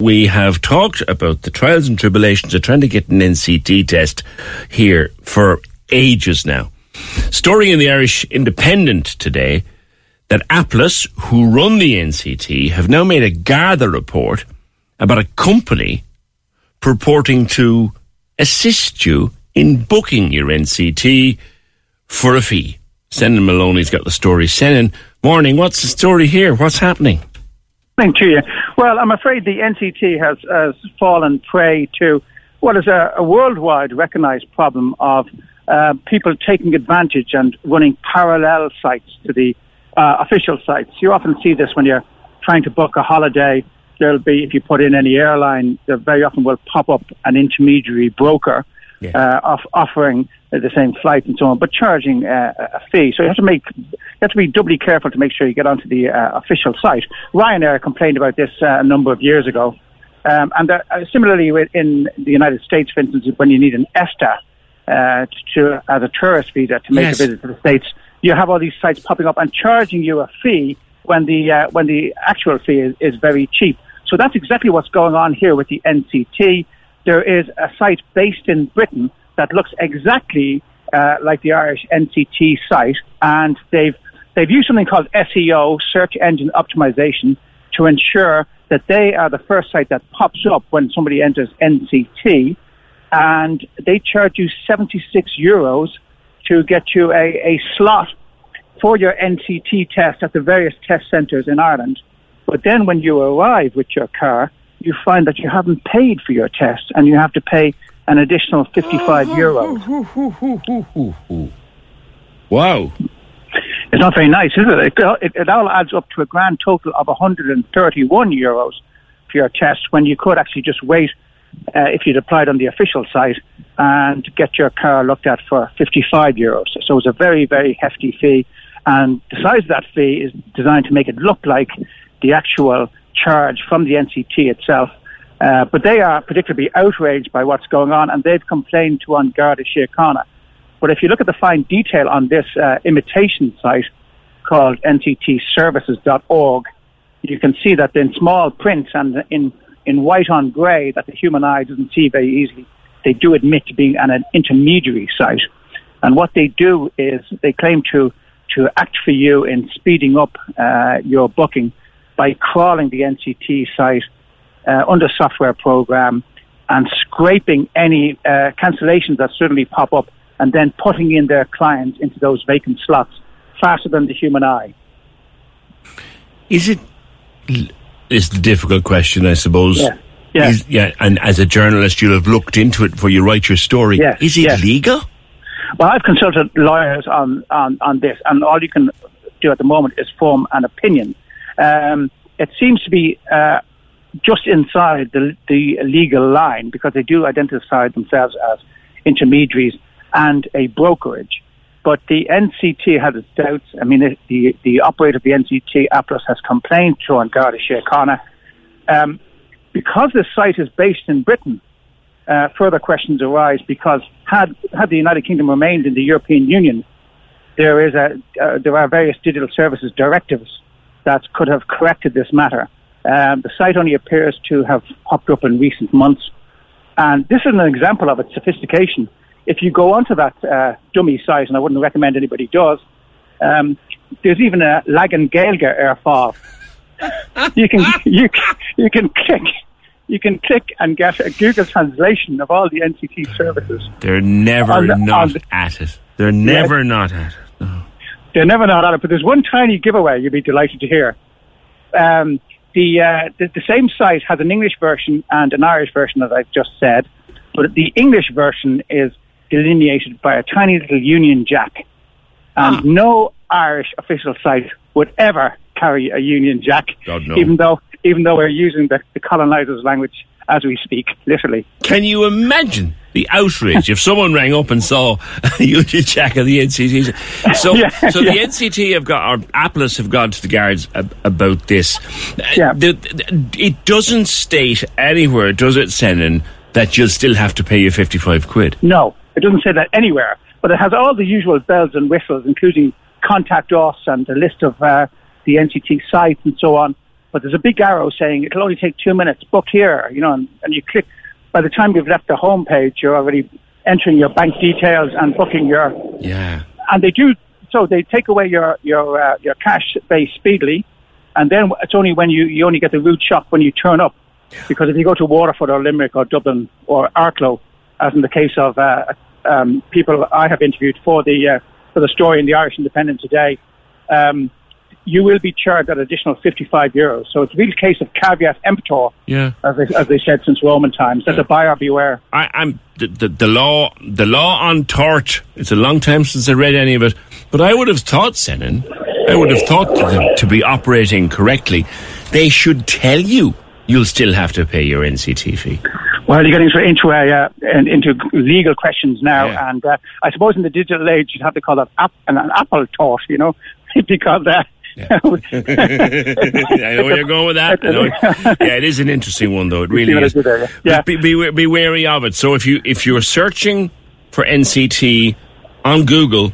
We have talked about the trials and tribulations of trying to get an NCT test here for ages now. Story in the Irish Independent today that Applus, who run the NCT, have now made a Garda report about a company purporting to assist you in booking your NCT for a fee. Senan Moloney's got the story. Senan, morning. What's the story here? What's happening? Thank you. Well, I'm afraid the NCT has, has fallen prey to what is a, a worldwide recognized problem of uh, people taking advantage and running parallel sites to the uh, official sites. You often see this when you're trying to book a holiday. There'll be, if you put in any airline, there very often will pop up an intermediary broker yeah. uh, off- offering the same flight and so on, but charging uh, a fee. So you have to make you have to be doubly careful to make sure you get onto the uh, official site. Ryanair complained about this uh, a number of years ago, um, and uh, similarly in the United States, for instance, when you need an ESTA uh, to as a tourist visa to make yes. a visit to the states, you have all these sites popping up and charging you a fee when the uh, when the actual fee is, is very cheap. So that's exactly what's going on here with the NCT. There is a site based in Britain that looks exactly uh, like the Irish NCT site, and they've they've used something called SEO, search engine optimization, to ensure that they are the first site that pops up when somebody enters NCT, and they charge you 76 euros to get you a, a slot for your NCT test at the various test centres in Ireland. But then when you arrive with your car, you find that you haven't paid for your test and you have to pay an additional 55 euros. Wow. It's not very nice, is it? It, it? it all adds up to a grand total of 131 euros for your test when you could actually just wait uh, if you'd applied on the official site and get your car looked at for 55 euros. So it's a very, very hefty fee. And the size of that fee is designed to make it look like the actual charge from the NCT itself. Uh, but they are particularly outraged by what's going on, and they've complained to An Garda. But if you look at the fine detail on this uh, imitation site called nctservices.org, you can see that in small print and in, in white on grey that the human eye doesn't see very easily, they do admit to being an, an intermediary site. And what they do is they claim to, to act for you in speeding up uh, your booking by crawling the NCT site uh, under software program and scraping any uh, cancellations that suddenly pop up and then putting in their clients into those vacant slots faster than the human eye. Is it? it? Is the difficult question, I suppose. Yeah. Yeah. Is, yeah, and as a journalist, you'll have looked into it before you write your story. Yeah. Is it yeah. legal? Well, I've consulted lawyers on, on, on this, and all you can do at the moment is form an opinion. Um, it seems to be uh, just inside the, the legal line because they do identify themselves as intermediaries and a brokerage. But the NCT has its doubts. I mean, the, the operator of the NCT, Applus, has complained to An Garda Síochána. Um, because this site is based in Britain, uh, further questions arise because had, had the United Kingdom remained in the European Union, there is a, uh, there are various digital services directives that could have corrected this matter. Um, the site only appears to have popped up in recent months. And this is an example of its sophistication. If you go onto that uh, dummy site, and I wouldn't recommend anybody does, um, there's even a Leagan Gaeilge ar fáil. You can you you can click you can click and get a Google translation of all the NCT services. They're never the- not the- at it. They're never not at it. No. They're never not at it, but there's one tiny giveaway you'd be delighted to hear. Um, the, uh, the the same site has an English version and an Irish version, as I've just said, but the English version is delineated by a tiny little Union Jack, and no Irish official site would ever carry a Union Jack, God, no. even though even though we're using the, the colonizers' language as we speak, literally. Can you imagine the outrage if someone rang up and saw a Union Jack of the NCT? So, Yeah, so the yeah. NCT have got, or Applus have gone to the guards ab- about this. Uh, Yeah. the- the- it doesn't state anywhere, does it, Senan, that you'll still have to pay your 55 quid? No, it doesn't say that anywhere, but it has all the usual bells and whistles, including contact us and a list of uh, the NCT sites and so on. But there's a big arrow saying it'll only take two minutes. Book here, you know, and, and you click. By the time you've left the home page, you're already entering your bank details and booking your. Yeah. And they do so. They take away your your uh, your cash base speedily, and then it's only when you you only get the rude shock when you turn up, because if you go to Waterford or Limerick or Dublin or Arklow, as in the case of uh, um, people I have interviewed for the uh, for the story in the Irish Independent today, um, you will be charged an additional 55 euros. So it's a real case of caveat emptor, Yeah. as they, as they said since Roman times. That the buyer beware. I, I'm the, the, the law. The law on tort. It's a long time since I read any of it, but I would have thought, Senan, I would have thought to them to be operating correctly, they should tell you you'll still have to pay your NCT fee. Well, you're getting into a, uh, into legal questions now, Yeah. and uh, I suppose in the digital age you'd have to call that app, an, an Apple tort, you know, because uh, I know where you're going with that. Yeah, it is an interesting one, though. It really is. there, yeah. Yeah. Be, be, be wary of it. So if you if you're searching for NCT on Google,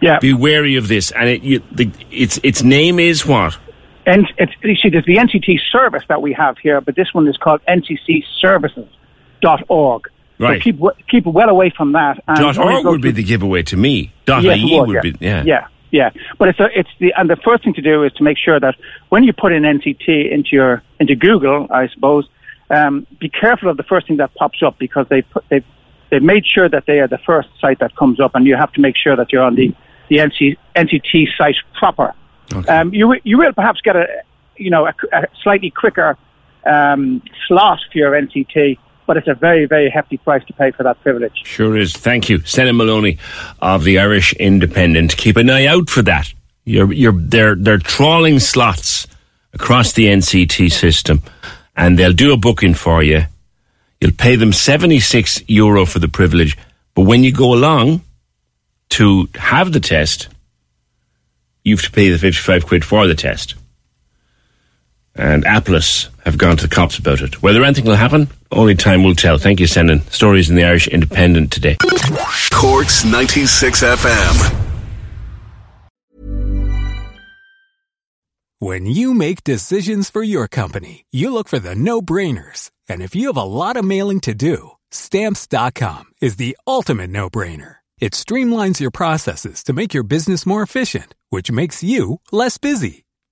yeah, be wary of this. And it, you, the, its its name is what? and it's you see there's the NCT service that we have here, but this one is called NCTservices.org. Right. So keep keep well away from that. And org would be the giveaway to me. Dot Yes, would, would yeah. be yeah. yeah, yeah. But it's a, it's the and the first thing to do is to make sure that when you put in NCT into your into Google, I suppose, um, be careful of the first thing that pops up because they put they they've made sure that they are the first site that comes up, and you have to make sure that you're on the the NC, NCT site proper. Um, you you will perhaps get a you know a, a slightly quicker um, slot for your NCT, but it's a very very hefty price to pay for that privilege. Sure is. Thank you, Senan Moloney of the Irish Independent. Keep an eye out for that. You're, you're, they're, they're trawling slots across the NCT system, and they'll do a booking for you. You'll pay them 76 euro for the privilege, but when you go along to have the test, you have to pay the 55 quid for the test. And Applus have gone to the cops about it. Whether anything will happen, only time will tell. Thank you, Senan. Stories in the Irish Independent today. Corks 96 FM. When you make decisions for your company, you look for the no brainers. And if you have a lot of mailing to do, stamps.com is the ultimate no brainer. It streamlines your processes to make your business more efficient, which makes you less busy.